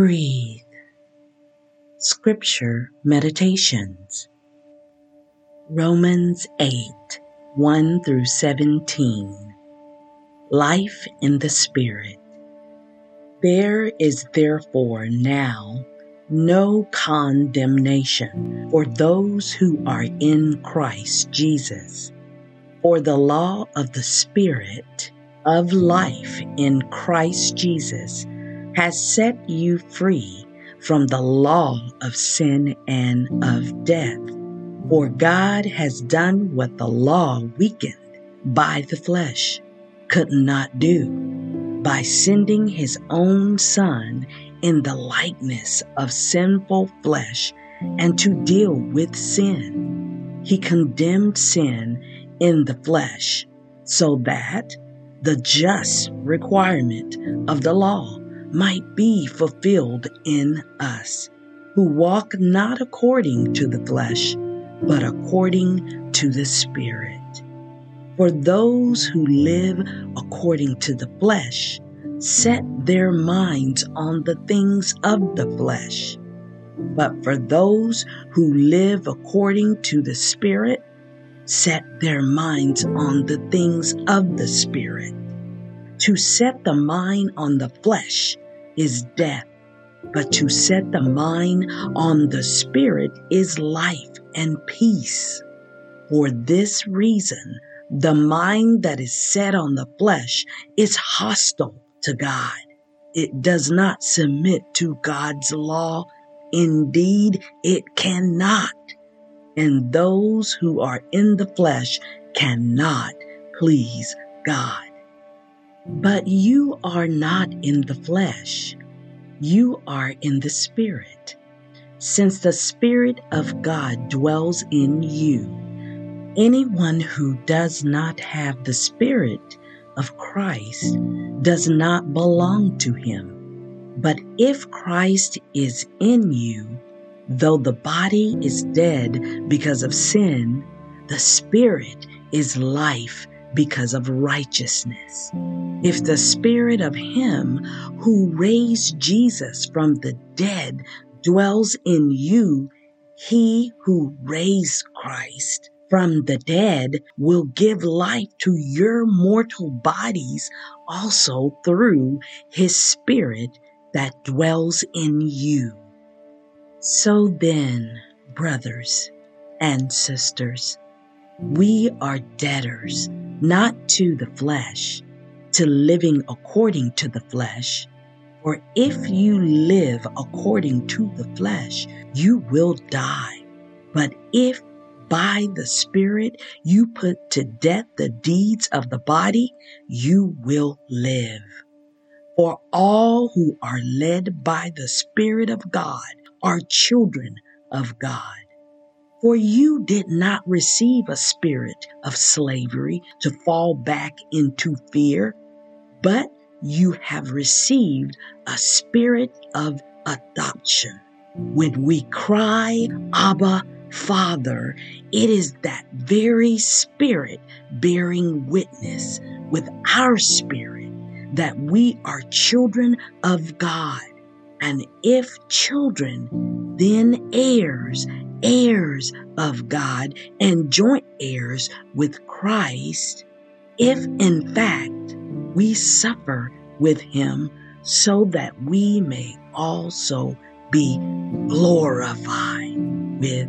Breathe. Scripture Meditations Romans 8 1 through 17. Life in the Spirit. There is therefore now no condemnation for those who are in Christ Jesus. For the law of the Spirit of life in Christ Jesus has set you free from the law of sin and of death. For God has done what the law weakened by the flesh could not do by sending his own Son in the likeness of sinful flesh and to deal with sin. He condemned sin in the flesh so that the just requirement of the law might be fulfilled in us, who walk not according to the flesh, but according to the Spirit. For those who live according to the flesh set their minds on the things of the flesh. But for those who live according to the Spirit, set their minds on the things of the Spirit. To set the mind on the flesh is death, but to set the mind on the Spirit is life and peace. For this reason, the mind that is set on the flesh is hostile to God. It does not submit to God's law. Indeed, it cannot. And those who are in the flesh cannot please God. But you are not in the flesh, you are in the Spirit. Since the Spirit of God dwells in you, anyone who does not have the Spirit of Christ does not belong to him. But if Christ is in you, though the body is dead because of sin, the Spirit is life because of righteousness. If the spirit of him who raised Jesus from the dead dwells in you, he who raised Christ from the dead will give life to your mortal bodies also through his spirit that dwells in you. So then, brothers and sisters, we are debtors not to the flesh, to living according to the flesh. For if you live according to the flesh, you will die. But if by the Spirit you put to death the deeds of the body, you will live. For all who are led by the Spirit of God are children of God. For you did not receive a spirit of slavery to fall back into fear, but you have received a spirit of adoption. When we cry, Abba, Father, it is that very spirit bearing witness with our spirit that we are children of God. And if children, then heirs heirs of God and joint heirs with Christ, if in fact we suffer with him, so that we may also be glorified with